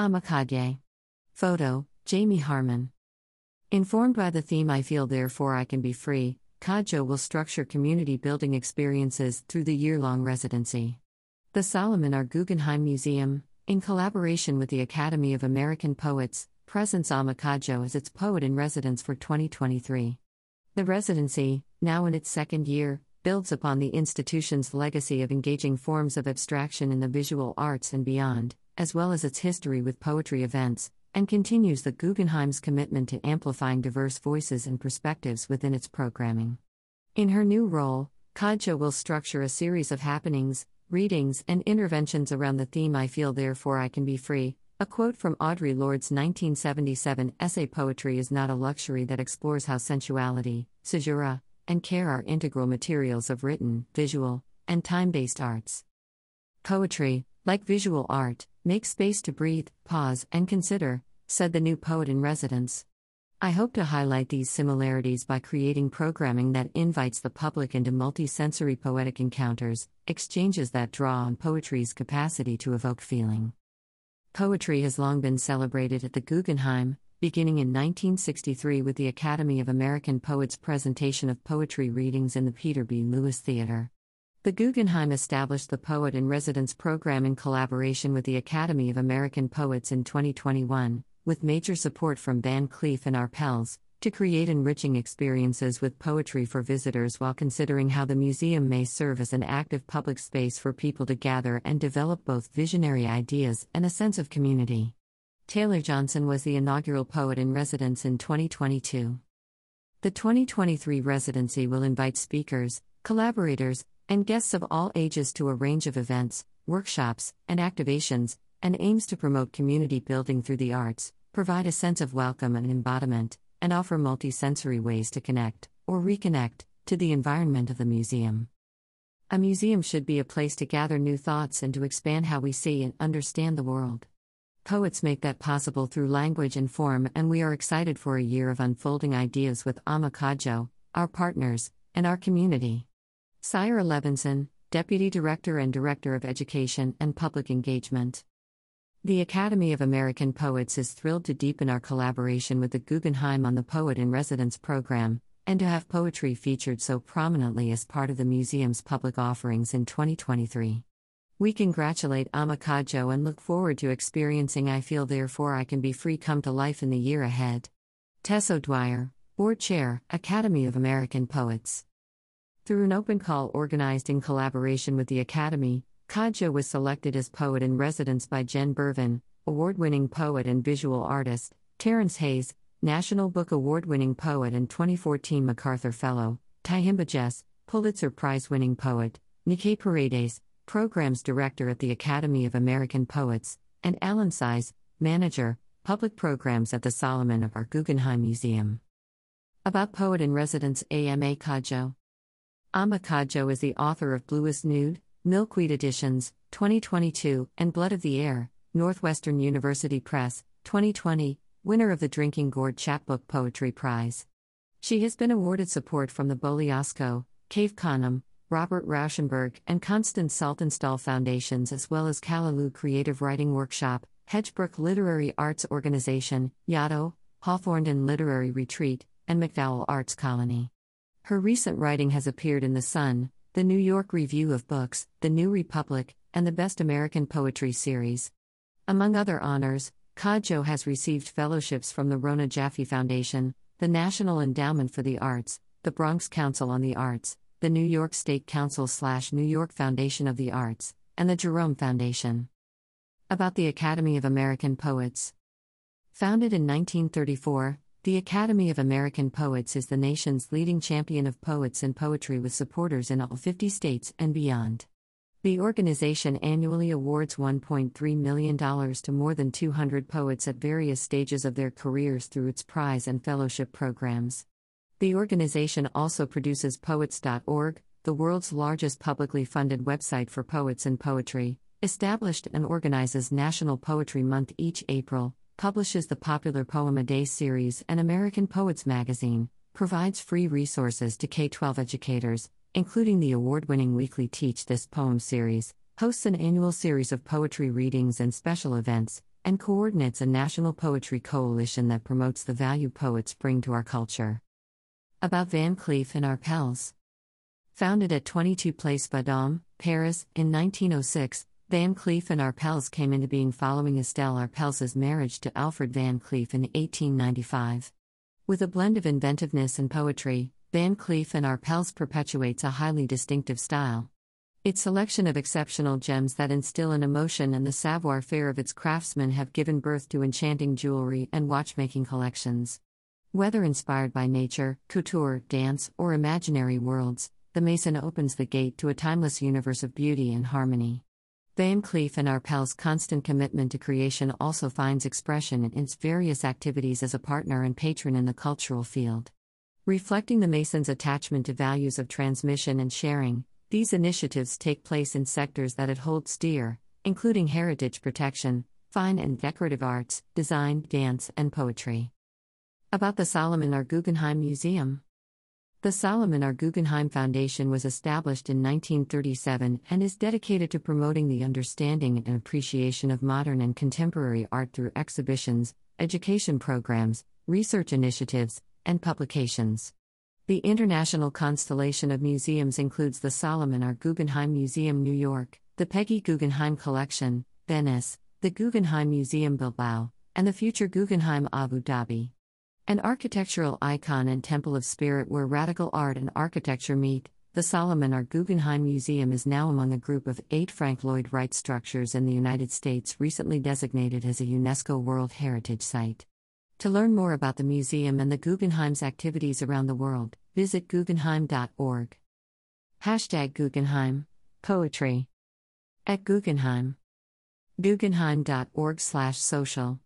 Ama Codjoe. Photo Jamie Harmon. Informed by the theme I Feel Therefore I Can Be Free, Codjoe will structure community building experiences through the year long residency. The Solomon R. Guggenheim Museum, in collaboration with the Academy of American Poets, presents Ama Codjoe as its poet in residence for 2023. The residency, now in its second year, builds upon the institution's legacy of engaging forms of abstraction in the visual arts and beyond, as well as its history with poetry events, and continues the Guggenheim's commitment to amplifying diverse voices and perspectives within its programming. In her new role, Codjoe will structure a series of happenings, readings, and interventions around the theme I Feel Therefore I Can Be Free. A quote from Audre Lorde's 1977 essay Poetry is not a luxury that explores how sensuality, caesura, and care are integral materials of written, visual, and time based arts. Poetry, like visual art, make space to breathe, pause, and consider, said the new poet in residence. I hope to highlight these similarities by creating programming that invites the public into multisensory poetic encounters, exchanges that draw on poetry's capacity to evoke feeling. Poetry has long been celebrated at the Guggenheim, beginning in 1963 with the Academy of American Poets' presentation of poetry readings in the Peter B. Lewis Theater. The Guggenheim established the Poet in Residence program in collaboration with the Academy of American Poets in 2021 with major support from Van Cleef and Arpels, to create enriching experiences with poetry for visitors while considering how the museum may serve as an active public space for people to gather and develop both visionary ideas and a sense of community. Taylor Johnson was the inaugural poet in residence in 2022. The 2023 residency will invite speakers, collaborators, and guests of all ages to a range of events, workshops, and activations, and aims to promote community building through the arts, provide a sense of welcome and embodiment, and offer multisensory ways to connect, or reconnect, to the environment of the museum. A museum should be a place to gather new thoughts and to expand how we see and understand the world. Poets make that possible through language and form, and we are excited for a year of unfolding ideas with Ama Codjoe, our partners, and our community. Sire Levinson, Deputy Director and Director of Education and Public Engagement. The Academy of American Poets is thrilled to deepen our collaboration with the Guggenheim on the Poet in Residence program, and to have poetry featured so prominently as part of the museum's public offerings in 2023. We congratulate Ama Codjoe and look forward to experiencing I Feel Therefore I Can Be Free come to life in the year ahead. Tess O'Dwyer, Board Chair, Academy of American Poets. Through an open call organized in collaboration with the Academy, Codjoe was selected as poet in residence by Jen Bervin, award winning poet and visual artist, Terrence Hayes, National Book Award winning poet and 2014 MacArthur Fellow, Tyehimba Jess, Pulitzer Prize winning poet, Nikay Paredes, Programs Director at the Academy of American Poets, and Alan Size, Manager, Public Programs at the Solomon R. Guggenheim Museum. About Poet in Residence Ama Codjoe. Ama Codjoe is the author of Bluest Nude, Milkweed Editions, 2022, and Blood of the Air, Northwestern University Press, 2020, winner of the Drinking Gourd Chapbook Poetry Prize. She has been awarded support from the Bogliasco, Cave Canem, Robert Rauschenberg, and Constance Saltonstall Foundations, as well as Callaloo Creative Writing Workshop, Hedgebrook Literary Arts Organization, Yaddo, Hawthornden Literary Retreat, and MacDowell Arts Colony. Her recent writing has appeared in The Sun, the New York Review of Books, The New Republic, and the Best American Poetry Series. Among other honors, Codjoe has received fellowships from the Rona Jaffe Foundation, the National Endowment for the Arts, the Bronx Council on the Arts, the New York State Council slash New York Foundation of the Arts, and the Jerome Foundation. About the Academy of American Poets. Founded in 1934, the Academy of American Poets is the nation's leading champion of poets and poetry with supporters in all 50 states and beyond. The organization annually awards $1.3 million to more than 200 poets at various stages of their careers through its prize and fellowship programs. The organization also produces Poets.org, the world's largest publicly funded website for poets and poetry, established and organizes National Poetry Month each April, publishes the popular Poem a Day series and American Poets magazine, provides free resources to K 12 educators, including the award winning weekly Teach This Poem series, hosts an annual series of poetry readings and special events, and coordinates a national poetry coalition that promotes the value poets bring to our culture. About Van Cleef and Arpels. Founded at 22 Place Vendôme, Paris, in 1906, Van Cleef and Arpels came into being following Estelle Arpels's marriage to Alfred Van Cleef in 1895. With a blend of inventiveness and poetry, Van Cleef and Arpels perpetuates a highly distinctive style. Its selection of exceptional gems that instill an emotion and the savoir faire of its craftsmen have given birth to enchanting jewelry and watchmaking collections. Whether inspired by nature, couture, dance, or imaginary worlds, the Maison opens the gate to a timeless universe of beauty and harmony. Van Cleef and Arpels' constant commitment to creation also finds expression in its various activities as a partner and patron in the cultural field. Reflecting the Maison's attachment to values of transmission and sharing, these initiatives take place in sectors that it holds dear, including heritage protection, fine and decorative arts, design, dance, and poetry. About the Solomon R. Guggenheim Museum The Solomon R. Guggenheim Foundation was established in 1937 and is dedicated to promoting the understanding and appreciation of modern and contemporary art through exhibitions, education programs, research initiatives, and publications. The international constellation of museums includes the Solomon R. Guggenheim Museum, New York, the Peggy Guggenheim Collection, Venice, the Guggenheim Museum, Bilbao, and the future Guggenheim, Abu Dhabi. An architectural icon and temple of spirit where radical art and architecture meet, the Solomon R. Guggenheim Museum is now among a group of eight Frank Lloyd Wright structures in the United States recently designated as a UNESCO World Heritage Site. To learn more about the museum and the Guggenheim's activities around the world, visit guggenheim.org. Hashtag Guggenheim. Poetry. At Guggenheim. Guggenheim.org slash social.